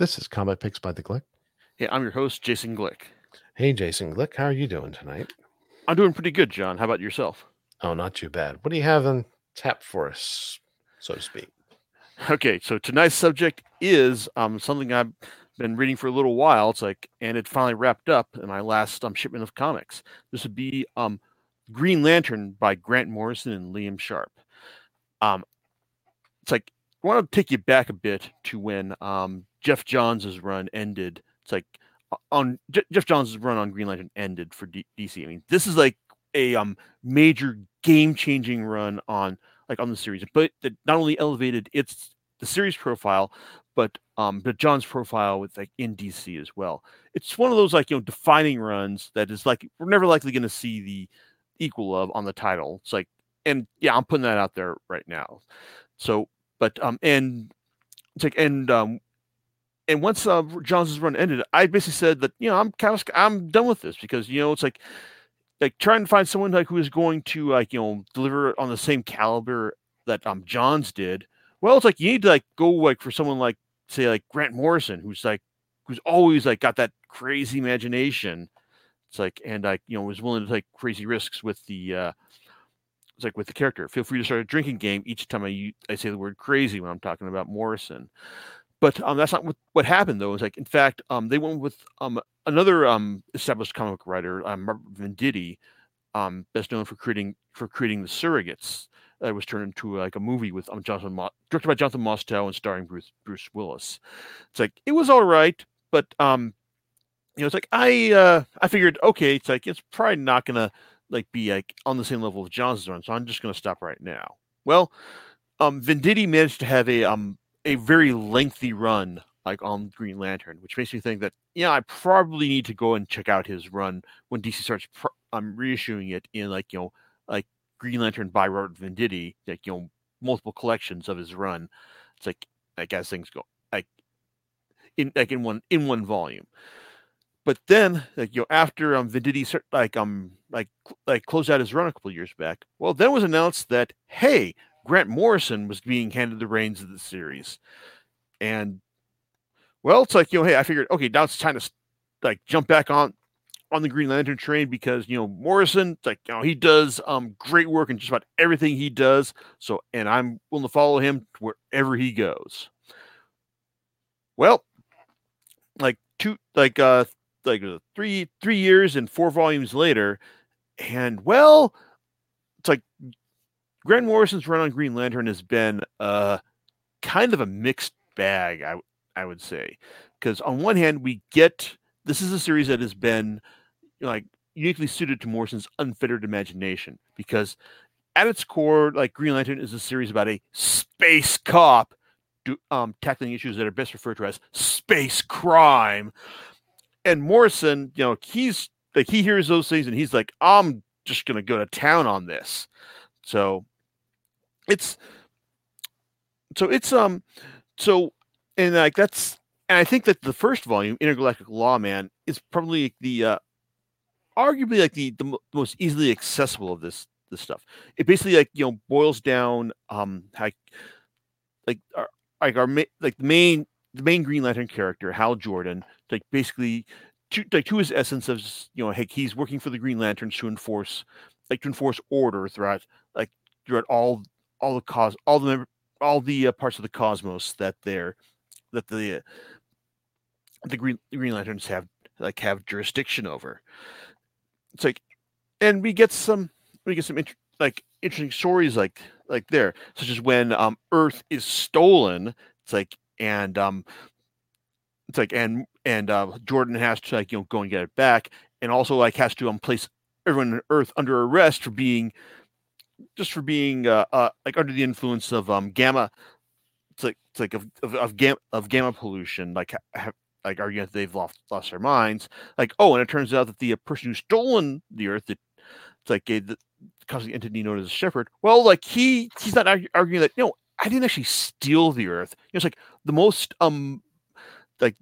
This is Comic Picks by the Glick. Hey, I'm your host, Jason Glick. Hey, Jason Glick, how are you doing tonight? I'm doing pretty good, John. How about yourself? Oh, not too bad. What do you have on tap for us, so to speak? Okay, so tonight's subject is um, something I've been reading for a little while. It's like, and it finally wrapped up in my last um, shipment of comics. This would be um, Green Lantern by Grant Morrison and Liam Sharp. Um, it's like I want to take you back a bit to when um, Geoff Johns' run ended. It's like on Je- Geoff Johns' run on Green Lantern ended for D- DC. I mean, this is like a um, major game-changing run on like on the series, but that not only elevated its the series profile, but um, but Johns' profile with like in DC as well. It's one of those like you know defining runs that is like we're never likely going to see the equal of on the title. It's like, and yeah, I'm putting that out there right now. So, but um, and it's like, and um, and once uh, Johns' run ended, I basically said that you know I'm kind of I'm done with this because you know it's like like trying to find someone like who is going to like you know deliver on the same caliber that um Johns did. Well, it's like you need to like go like for someone like say like Grant Morrison, who's like who's always like got that crazy imagination. It's like and like you know was willing to take crazy risks with the uh it's like with the character. Feel free to start a drinking game each time I I say the word crazy when I'm talking about Morrison. But um, that's not what, what happened though. It's like in fact, um, they went with um another um established comic writer, um, Mark Venditti, um, best known for creating for creating the Surrogates. That was turned into like a movie with um Jonathan Mo- directed by Jonathan Mostow and starring Bruce Bruce Willis. It's like it was all right, but um, you know, it's like I uh I figured okay, it's like it's probably not gonna like be like on the same level of Johnson's run, so I'm just gonna stop right now. Well, um, Venditti managed to have a um a very lengthy run like on Green Lantern, which makes me think that yeah, I probably need to go and check out his run when DC starts pr- um, reissuing it in like you know like Green Lantern by Robert Venditti, like you know multiple collections of his run. It's like like as things go like in like in one in one volume. But then like you know after um Venditti start, like um like like closed out his run a couple years back, well then was announced that hey Grant Morrison was being handed the reins of the series. And well, it's like, you know, hey, I figured, okay, now it's time to like jump back on on the Green Lantern train because you know Morrison, like you know, he does um great work in just about everything he does. So and I'm willing to follow him wherever he goes. Well, like two like uh like uh, three three years and four volumes later, and well, it's like Grant Morrison's run on Green Lantern has been uh, kind of a mixed bag, I I would say, because on one hand we get this is a series that has been like uniquely suited to Morrison's unfettered imagination because at its core, like Green Lantern is a series about a space cop do, um, tackling issues that are best referred to as space crime. And Morrison, you know, he's like he hears those things and he's like, I'm just gonna go to town on this. So it's so it's um so and like that's and I think that the first volume, Intergalactic Lawman, is probably the uh arguably like the, the most easily accessible of this this stuff. It basically like you know boils down um like like our, like our like the main the main Green Lantern character Hal Jordan like basically to like to his essence of you know hey he's working for the Green Lanterns to enforce like to enforce order throughout like throughout all all the cause all the all the uh, parts of the cosmos that they're that the uh, the green green lanterns have like have jurisdiction over. It's like and we get some we get some like interesting stories like like there such as when um earth is stolen it's like and um it's like and and uh jordan has to like you know go and get it back and also like has to um place everyone on earth under arrest for being just for being uh, uh, like under the influence of um gamma it's like it's like of of, of gamma of gamma pollution like like arguing that they've lost lost their minds. Like oh and it turns out that the uh, person who's stolen the earth that it's like a the cosmic entity known as a shepherd well like he he's not arguing that you know i didn't actually steal the earth. You know, it's like the most um like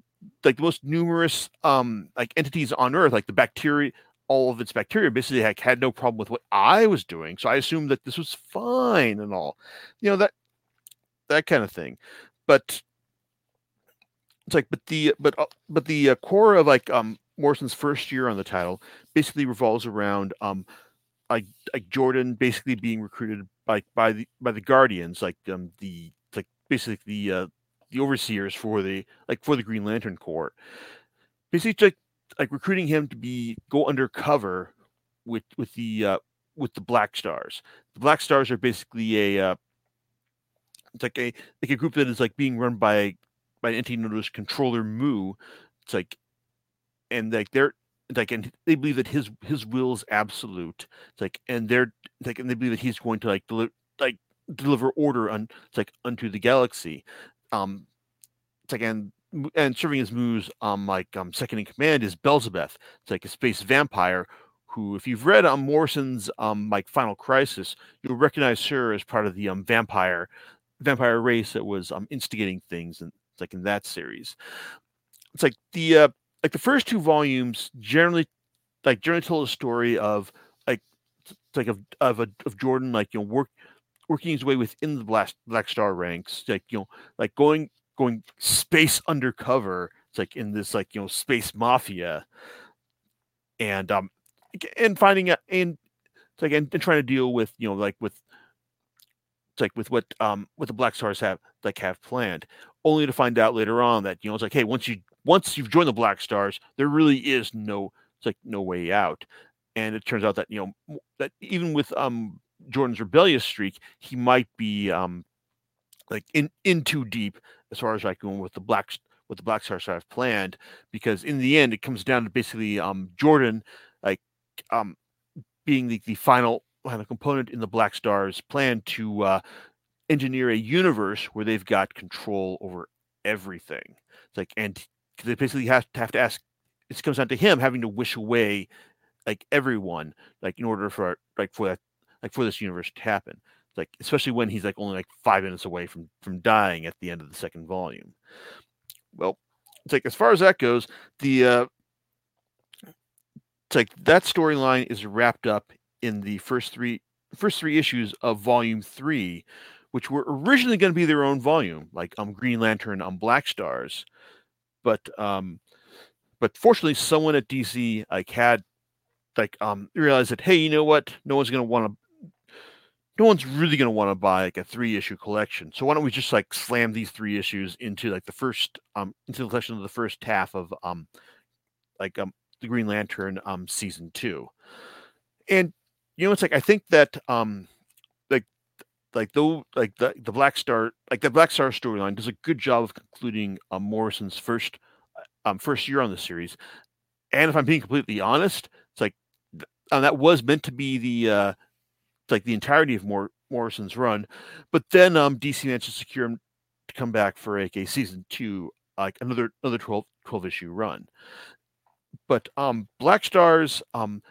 like the most numerous um like entities on earth like the bacteria all of its bacteria basically like, had no problem with what I was doing. So I assumed that this was fine and all, you know, that, that kind of thing. But, it's like but the but uh, but the uh, core of like um Morrison's first year on the title basically revolves around um like like Jordan basically being recruited by by the by the Guardians like um the like basically the uh the overseers for the like for the Green Lantern Corps basically like like recruiting him to be go undercover with with the uh with the Black Stars. The Black Stars are basically a uh, it's like a like a group that is like being run by by an entity known Controller Mu. It's like and like they're like and they believe that his his will is absolute. It's like and they're like and they believe that he's going to like deliver like deliver order on it's like unto the galaxy. Um it's like and and serving as Mu's um like um second in command is Belzebeth. It's like a space vampire who, if you've read um Morrison's um like Final Crisis, you'll recognize her as part of the um vampire vampire race that was um instigating things and like in that series. It's like the uh like the first two volumes generally like generally tell a story of like like of of a, of Jordan like you know work working his way within the Black Black Star ranks like you know like going going space undercover it's like in this like you know space mafia. And um and finding out and it's like and, and trying to deal with you know like with like with what um what the black stars have like have planned. Only to find out later on that you know it's like hey once you once you've joined the black stars there really is no it's like no way out. And it turns out that you know that even with um jordan's rebellious streak he might be um like in in too deep as far as like going with the black what the black stars I've planned because in the end it comes down to basically um jordan like um being the, the final component in the Black Star's plan to uh, engineer a universe where they've got control over everything. It's like, and they basically have to have to ask. It comes down to him having to wish away like everyone, like in order for like for that like for this universe to happen. Like especially when he's like only like five minutes away from from dying at the end of the second volume. Well, it's like as far as that goes, the uh, it's like that storyline is wrapped up in the first three first three issues of volume three, which were originally going to be their own volume, like um Green Lantern um, Black Stars, but um, but fortunately, someone at DC like had like um realized that hey, you know what? No one's going to want to. No one's really going to want to buy like a three issue collection. So why don't we just like slam these three issues into like the first um into the collection of the first half of um like um the Green Lantern um season two. And you know, it's like I think that um like like though like the the Black Star like the Black Star storyline does a good job of concluding um, Morrison's first um first year on the series. And if I'm being completely honest, it's like um, that was meant to be the uh like the entirety of Mor- Morrison's run, but then um DC managed to secure him to come back for like a season two, like another another 12, 12 issue run. But um Black Stars um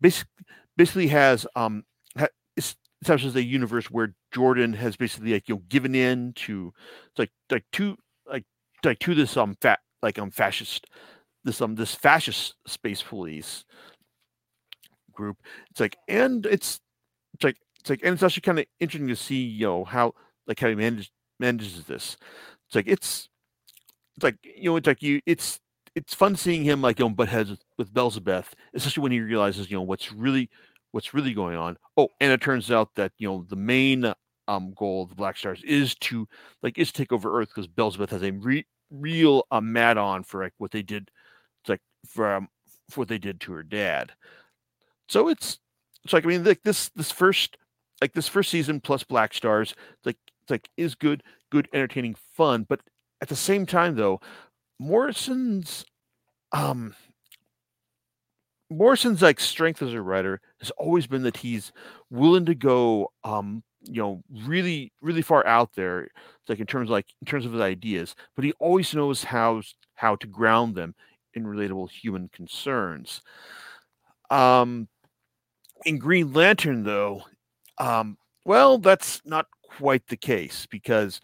basically basically has um ha- establishes a universe where Jordan has basically like you know given in to like like to like like to this um fat like um fascist this um this fascist space police group. It's like and it's it's like it's like and it's actually kind of interesting to see you know how like how he manages manages this. It's like it's it's like you know it's like you it's it's fun seeing him like you know butt heads with, with Belzebeth, especially when he realizes you know what's really what's really going on. Oh, and it turns out that you know the main um goal of the Black Stars is to like is to take over Earth because Belzebeth has a re- real uh, mad on for like what they did, it's like for, um, for what they did to her dad. So it's it's like I mean like this this first like this first season plus Black Stars like like is good good entertaining fun, but at the same time though Morrison's um Morrison's like strength as a writer has always been that he's willing to go um you know really really far out there like in terms of like in terms of his ideas but he always knows how how to ground them in relatable human concerns. Um in green lantern though um well that's not quite the case because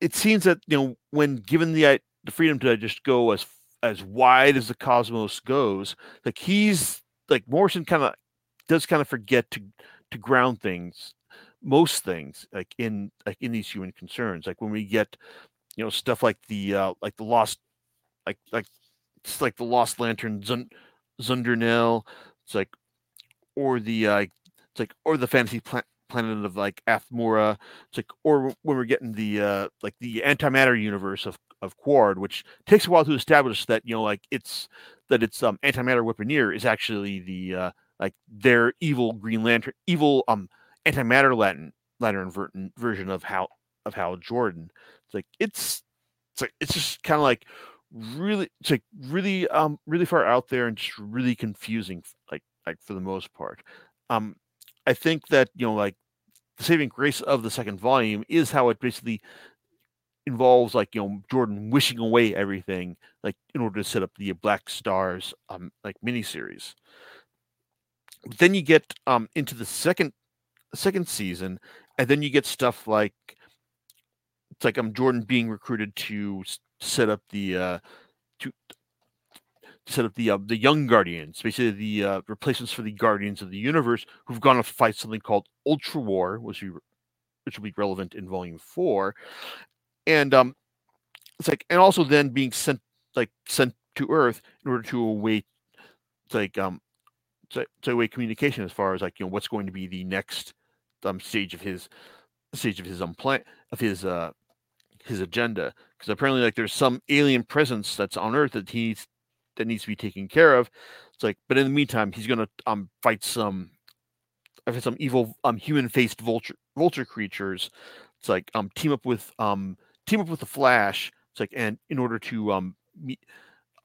it seems that you know when given the the freedom to just go as as wide as the cosmos goes. Like he's like Morrison kind of does kind of forget to to ground things, most things like in like in these human concerns. Like when we get you know stuff like the uh, like the lost like like it's like the lost lantern Zund- Zundernell. It's like or the uh, it's like or the fantasy pla- planet of like Athmora. It's like or when we're getting the uh like the antimatter universe of of Qward, which takes a while to establish that you know like it's that it's um antimatter weaponeer is actually the uh like their evil Green Lantern, evil um antimatter Latin lantern ver- version of how of Hal Jordan. It's like it's it's like it's just kind of like really it's like really um really far out there and just really confusing like like for the most part. Um I think that you know like the saving grace of the second volume is how it basically involves like you know Jordan wishing away everything like in order to set up the Black Stars um like miniseries. But then you get um into the second second season, and then you get stuff like it's like um Jordan being recruited to set up the uh to to set up the uh, the young guardians basically the uh, replacements for the guardians of the universe who've gone to fight something called ultra war which we which will be relevant in volume four. And um it's like and also then being sent like sent to earth in order to await like um to, to await communication as far as like you know what's going to be the next um stage of his stage of his um plan of his uh his agenda. Because apparently like there's some alien presence that's on earth that he's that needs to be taken care of. It's like but in the meantime he's gonna um fight some some evil um human faced vulture vulture creatures. It's like um team up with um team up with the flash. It's like and in order to um meet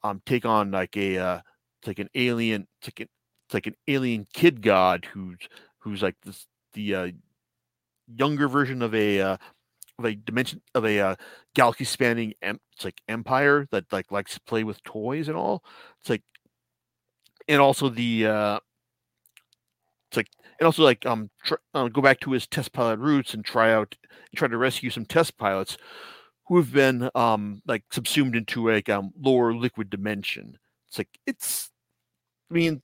um take on like a uh it's like an alien it's like, an, it's like an alien kid god who's who's like this the uh younger version of a uh of a dimension of a uh, galaxy spanning em- it's like empire that like likes to play with toys and all. It's like and also the uh it's like and also like um tr- uh, go back to his test pilot roots and try out try to rescue some test pilots who have been um like subsumed into a like, um, lower liquid dimension. It's like it's i mean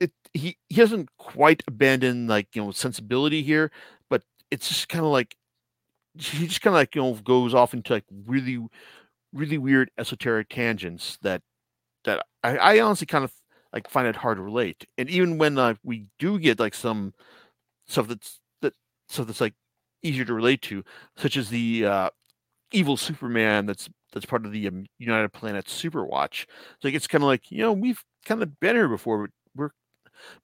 it he he hasn't quite abandoned like you know sensibility here but it's just kind of like he just kind of like you know goes off into like really really weird esoteric tangents that that I, I honestly kind of like find it hard to relate. And even when uh, we do get like some stuff that's that stuff that's like easier to relate to such as the uh evil superman that's that's part of the um, united planets superwatch it's like it's kind of like you know we've kind of been here before but we're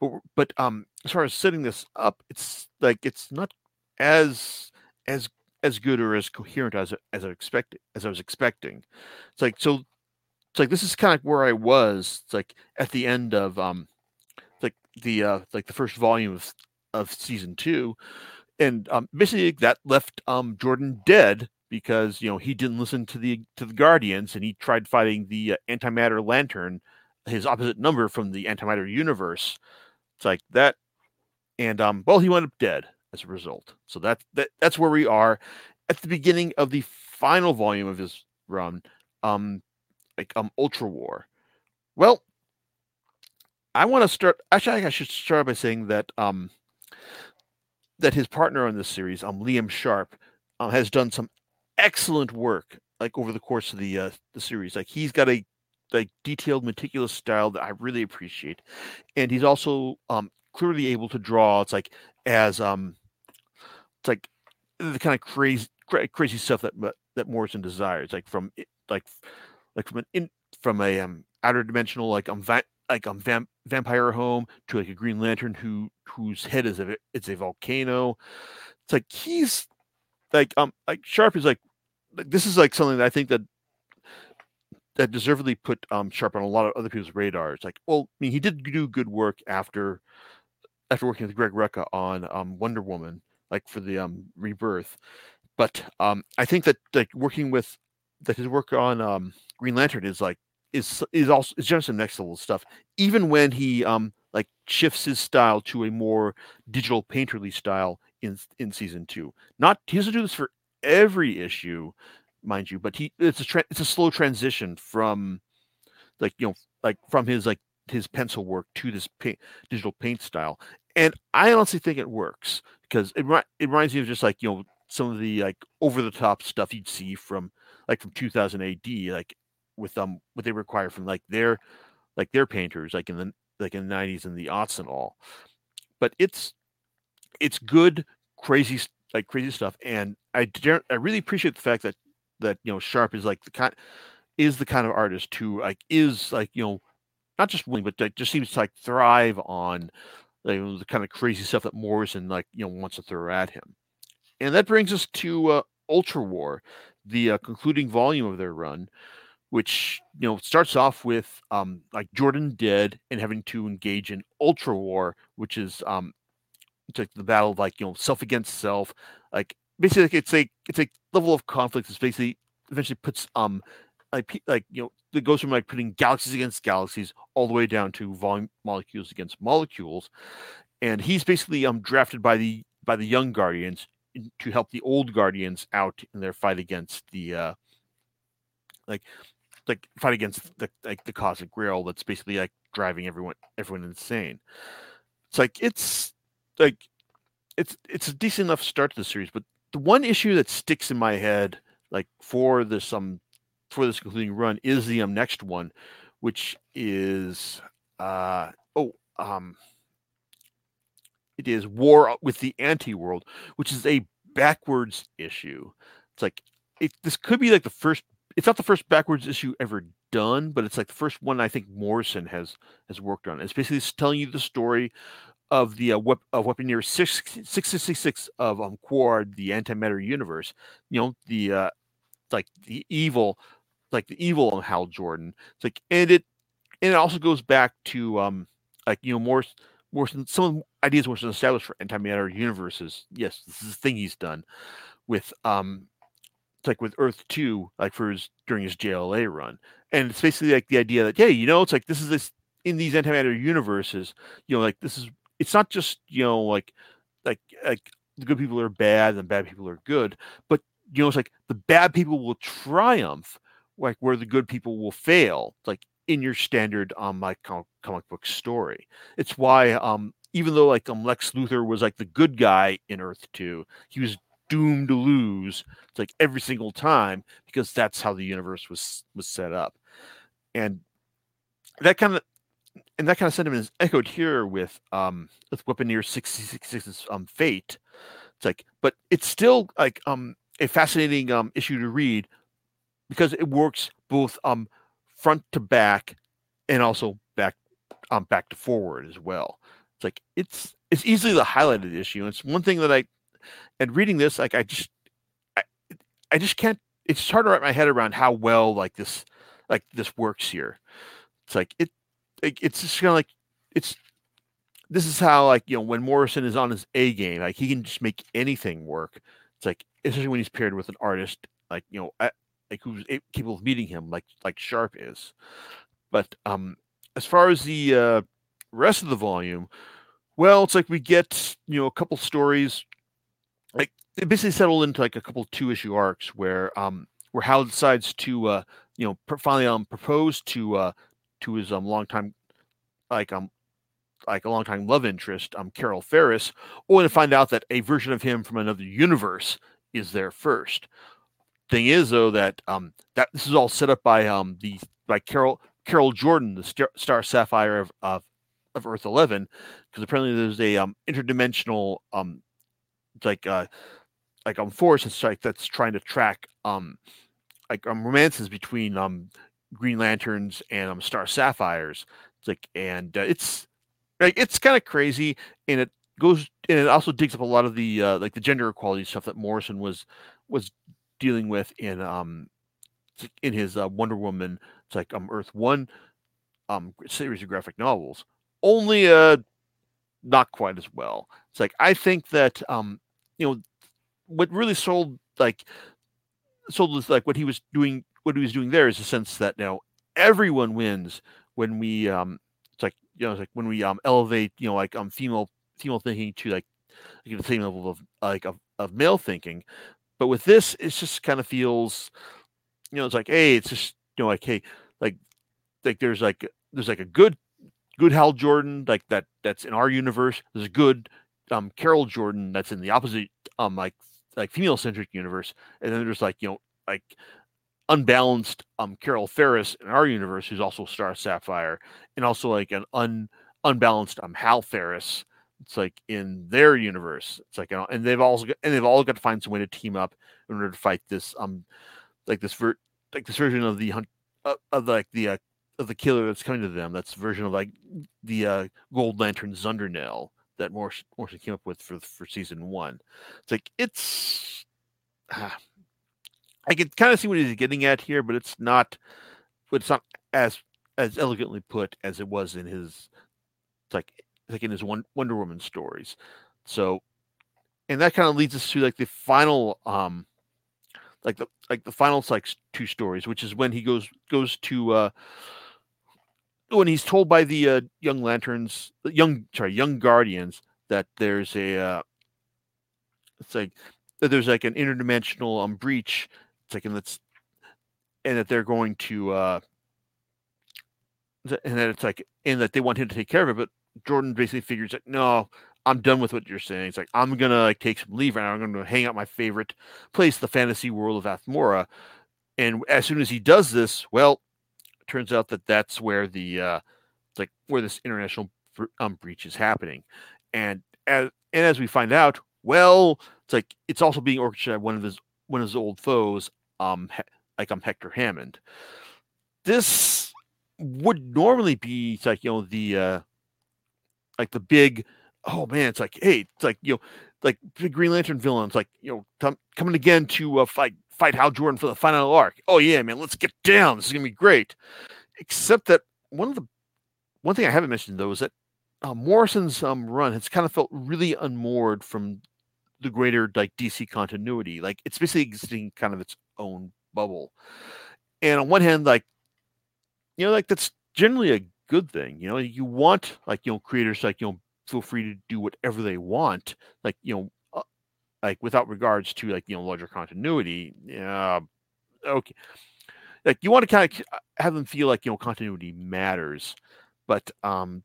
but but um as far as setting this up it's like it's not as as as good or as coherent as as I expected as I was expecting. It's like so it's like this is kind of where I was. It's like at the end of um like the uh like the first volume of of season two. And um basically that left um Jordan dead because you know he didn't listen to the to the Guardians and he tried fighting the uh, antimatter lantern, his opposite number from the antimatter universe. It's like that and um well he went up dead as a result. So that, that that's where we are at the beginning of the final volume of his run, um, like um Ultra War. Well, I want to start. Actually, I should start by saying that um that his partner on this series, um Liam Sharp, um, has done some excellent work like over the course of the uh, the series. Like he's got a like detailed, meticulous style that I really appreciate, and he's also um clearly able to draw. It's like as um it's like the kind of crazy crazy stuff that that Morrison desires, like from like like from an in from a um outer dimensional like um va- like um vamp, vampire home to like a Green Lantern who whose head is a it's a volcano. It's like he's like um like Sharp is like this is like something that I think that that deservedly put um Sharp on a lot of other people's radars. Like, well, I mean, he did do good work after after working with Greg Rucka on um Wonder Woman, like for the um rebirth. But um I think that like working with that his work on um Green Lantern is like is is also is just some next level stuff. Even when he um like shifts his style to a more digital painterly style in in season two. Not he doesn't do this for every issue, mind you, but he it's a tra- it's a slow transition from like you know like from his like his pencil work to this paint digital paint style and i honestly think it works because it, it reminds me of just like you know some of the like over the top stuff you'd see from like from 2000 AD, like with um what they require from like their like their painters, like in the like in the 90s and the aughts and all. But it's it's good, crazy like crazy stuff, and I I really appreciate the fact that that you know Sharp is like the kind is the kind of artist who like is like you know not just willing but like, just seems to like thrive on like, the kind of crazy stuff that Morrison like you know wants to throw at him. And that brings us to uh, Ultra War, the uh, concluding volume of their run, which you know starts off with um, like Jordan dead and having to engage in Ultra War, which is um, it's like the battle of like you know self against self, like basically like it's a it's a level of conflict that's basically eventually puts um like like you know it goes from like putting galaxies against galaxies all the way down to volume molecules against molecules. And he's basically um drafted by the by the young guardians to help the old guardians out in their fight against the uh like like fight against the like the cosmic grail that's basically like driving everyone everyone insane. It's like it's like it's it's a decent enough start to the series but the one issue that sticks in my head like for this um for this concluding run is the um next one which is uh oh um it is War with the Anti-World, which is a backwards issue. It's like it, this could be like the first. It's not the first backwards issue ever done, but it's like the first one I think Morrison has has worked on. It's basically telling you the story of the uh, wep- of Weaponeer six six six six of um Qward, the antimatter universe. You know the uh like the evil, like the evil of Hal Jordan. It's like and it and it also goes back to um like you know more more some ideas were established for antimatter universes. Yes, this is the thing he's done with um it's like with Earth 2, like for his during his JLA run. And it's basically like the idea that, hey, you know, it's like this is this in these antimatter universes, you know, like this is it's not just, you know, like like like the good people are bad and bad people are good, but you know, it's like the bad people will triumph, like where the good people will fail. Like in your standard um like comic book story. It's why um even though like um Lex Luthor was like the good guy in Earth 2, he was doomed to lose it's like every single time because that's how the universe was was set up. And that kind of and that kind of sentiment is echoed here with um with Weaponeer 666's um fate. It's like, but it's still like um a fascinating um issue to read because it works both um front to back and also back um back to forward as well. It's like it's it's easily the highlighted issue. It's one thing that I and reading this, like I just I, I just can't it's hard to wrap my head around how well like this like this works here. It's like it, it it's just kind of like it's this is how like you know when Morrison is on his A game, like he can just make anything work. It's like especially when he's paired with an artist like you know like who's capable of meeting him, like like Sharp is. But um, as far as the uh, rest of the volume, well, it's like we get you know a couple stories, like they basically settle into like a couple two issue arcs where um where Hal decides to uh you know finally um propose to uh to his um long time like um like a long time love interest um Carol Ferris, only to find out that a version of him from another universe is there first. Thing is, though, that um, that this is all set up by um, the by Carol Carol Jordan, the Star, Star Sapphire of, of, of Earth Eleven, because apparently there's a um, interdimensional um, like uh, like um force that's like that's trying to track um like um romances between um Green Lanterns and um Star Sapphires. It's like and uh, it's like it's kind of crazy, and it goes and it also digs up a lot of the uh, like the gender equality stuff that Morrison was was dealing with in um in his uh, Wonder Woman. It's like um Earth One um series of graphic novels. Only uh not quite as well. It's like I think that um you know what really sold like sold us like what he was doing what he was doing there is a sense that now everyone wins when we um it's like you know it's like when we um elevate you know like um female female thinking to like, like the same level of like of, of male thinking but with this, it just kind of feels, you know, it's like, hey, it's just, you know, like, hey, like, like there's like there's like a good, good Hal Jordan like that that's in our universe. There's a good um Carol Jordan that's in the opposite um like like female centric universe, and then there's like you know like unbalanced um Carol Ferris in our universe, who's also Star Sapphire, and also like an un unbalanced um Hal Ferris. It's like in their universe. It's like and they've also got, and they've all got to find some way to team up in order to fight this um like this ver- like this version of the hunt uh, of like the uh, of the killer that's coming to them. That's version of like the uh, Gold Lantern Zundernell that Morrison, Morrison came up with for for season one. It's like it's. Uh, I can kind of see what he's getting at here, but it's not. It's not as as elegantly put as it was in his. It's like like in his Wonder Woman stories. So, and that kind of leads us to like the final um like the like the final like two stories, which is when he goes goes to uh when he's told by the uh, young lanterns, young sorry, young guardians that there's a uh, it's like that there's like an interdimensional um breach. It's like and that's and that they're going to uh and that it's like and that they want him to take care of it, but Jordan basically figures that no, I'm done with what you're saying. It's like I'm gonna like take some leave and I'm gonna hang out my favorite place, the fantasy world of Athmora. And as soon as he does this, well, turns out that that's where the uh, like where this international um, breach is happening. And as and as we find out, well, it's like it's also being orchestrated by one of his one of his old foes, um, like um Hector Hammond. This would normally be like you know the uh like the big oh man, it's like, hey, it's like you know, like Green Lantern villains, like you know, coming again to uh, fight fight Hal Jordan for the final arc. Oh yeah, man, let's get down. This is gonna be great. Except that one of the one thing I haven't mentioned though is that uh, Morrison's um, run has kind of felt really unmoored from the greater like DC continuity. Like it's basically existing kind of its own bubble. And on one hand, like you know, like that's generally a good thing. You know, you want like you know creators like you know feel free to do whatever they want, like you know, uh, like without regards to like you know larger continuity. Yeah, okay. Like you want to kind of uh, have them feel like you know continuity matters, but um,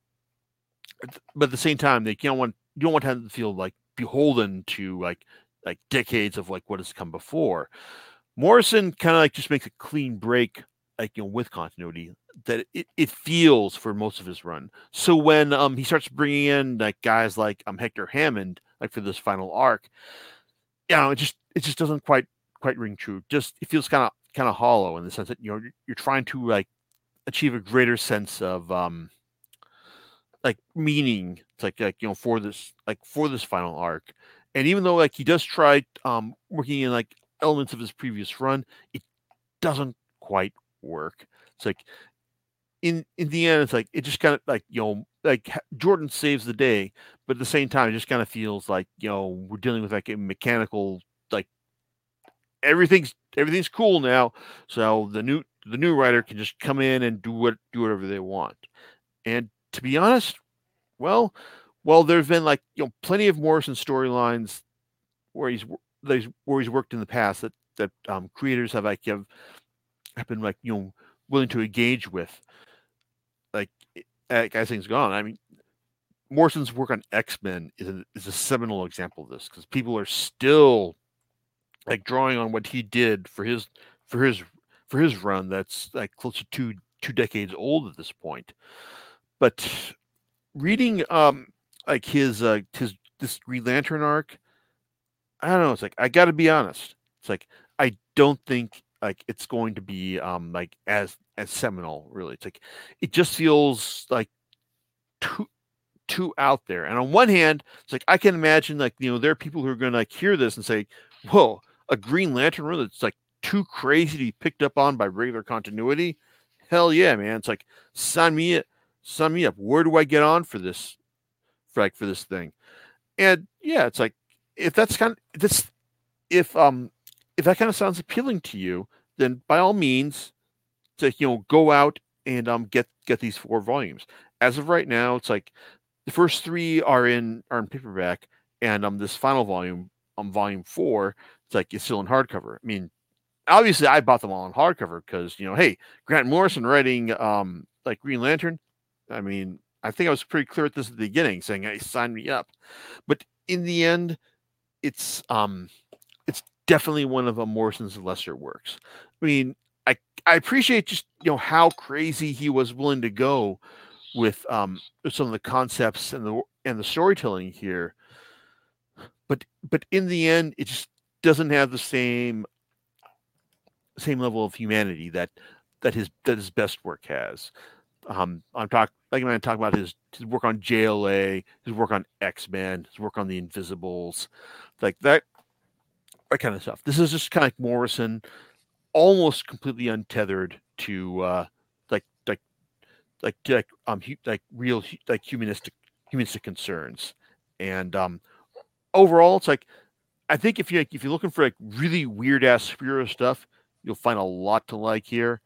but at the same time, they don't want you don't want to them feel like beholden to like like decades of like what has come before. Morrison kind of like just makes a clean break, like you know, with continuity that it, it feels for most of his run. So when um he starts bringing in like guys like um Hector Hammond like for this final arc, you know, it just it just doesn't quite quite ring true. Just it feels kind of kind of hollow in the sense that you know you're, trying to like achieve a greater sense of um like meaning. It's like like you know for this like for this final arc, and even though like he does try um working in like elements of his previous run, it doesn't quite work. It's like in in the end, it's like it just kind of like you know, like Jordan saves the day, but at the same time, it just kind of feels like you know we're dealing with like a mechanical like everything's everything's cool now, so the new the new writer can just come in and do what do whatever they want. And to be honest, well, well, there's been like you know plenty of Morrison storylines where he's where he's worked in the past that that um, creators have like have, have been like you know willing to engage with like as things go on. I mean, Morrison's work on X Men is a, is a seminal example of this because people are still like drawing on what he did for his for his for his run. That's like close to two two decades old at this point. But reading um like his uh his this Green Lantern arc, I don't know. It's like I got to be honest. It's like I don't think like it's going to be um like as as seminal really. It's like it just feels like too too out there. And on one hand it's like i can imagine like you know there are people who are going to like hear this and say whoa a green lantern run that's like too crazy to be picked up on by regular continuity? Hell yeah man. It's like sign me up sign me up. Where do i get on for this for like for this thing? And yeah it's like if that's kind of this if um if that kind of sounds appealing to you then by all means to you know go out and um get get these four volumes. As of right now, it's like the first three are in are in paperback, and um this final volume, um volume four, it's like it's still in hardcover. I mean, obviously I bought them all in hardcover because you know, hey, Grant Morrison writing um like Green Lantern. I mean, I think I was pretty clear at this at the beginning, saying, "Hey, sign me up." But in the end, it's um definitely one of Morrison's lesser works. I mean, I I appreciate just you know how crazy he was willing to go with um some of the concepts and the and the storytelling here. But but in the end, it just doesn't have the same same level of humanity that that his that his best work has. Um, I'm talking like I'm talking about his his work on JLA, his work on X Men, his work on the Invisibles, like that that kind of stuff. This is just kind of like Morrison, almost completely untethered to uh, like like like like um like real like humanistic humanistic concerns, and um overall it's like I think if you like, if you're looking for like really weird ass superhero stuff, you'll find a lot to like here.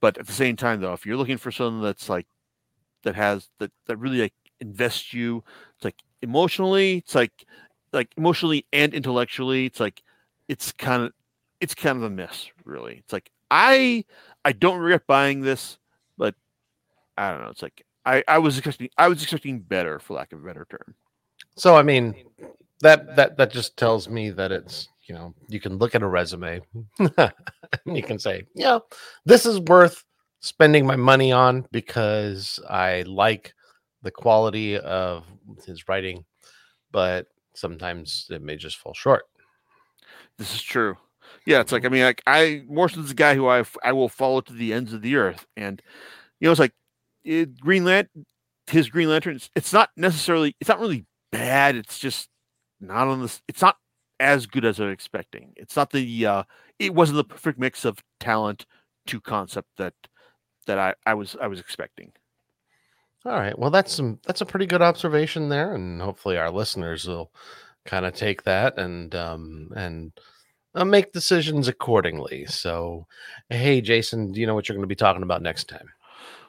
But at the same time, though, if you're looking for something that's like that has that that really like invests you, it's like emotionally, it's like like emotionally and intellectually, it's like it's kind of it's kind of a mess, really. It's like I I don't regret buying this, but I don't know. It's like I I was expecting I was expecting better, for lack of a better term. So I mean, that that that just tells me that it's you know you can look at a resume, you can say, yeah, this is worth spending my money on because I like the quality of his writing, but sometimes it may just fall short. This is true. Yeah, it's like I mean, like I Morrison's a guy who I I will follow to the ends of the earth, and you know, it's like it, Green Lantern, his Green Lantern. It's, it's not necessarily, it's not really bad. It's just not on this. It's not as good as I'm expecting. It's not the, uh, it wasn't the perfect mix of talent to concept that that I I was I was expecting. All right. Well, that's some that's a pretty good observation there, and hopefully our listeners will kind of take that and um and uh, make decisions accordingly. So, hey, Jason, do you know what you're going to be talking about next time?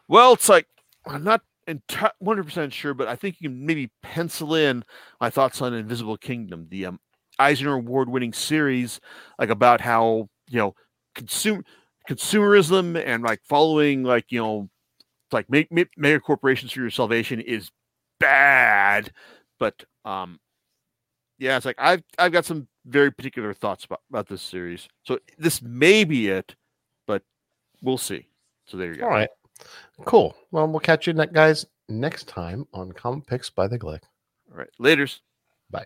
Well, it's like I'm not 100% sure, but I think you can maybe pencil in my thoughts on Invisible Kingdom, the um, Eisner Award winning series, like about how, you know, consumer consumerism and like following like, you know, like make, make mega corporations for your salvation is bad. But um yeah, it's like I've I've got some very particular thoughts about, about this series. So this may be it, but we'll see. So there you go. All right. Cool. Well, we'll catch you guys next time on Comic Picks by the Glick. All right. Laters. Bye.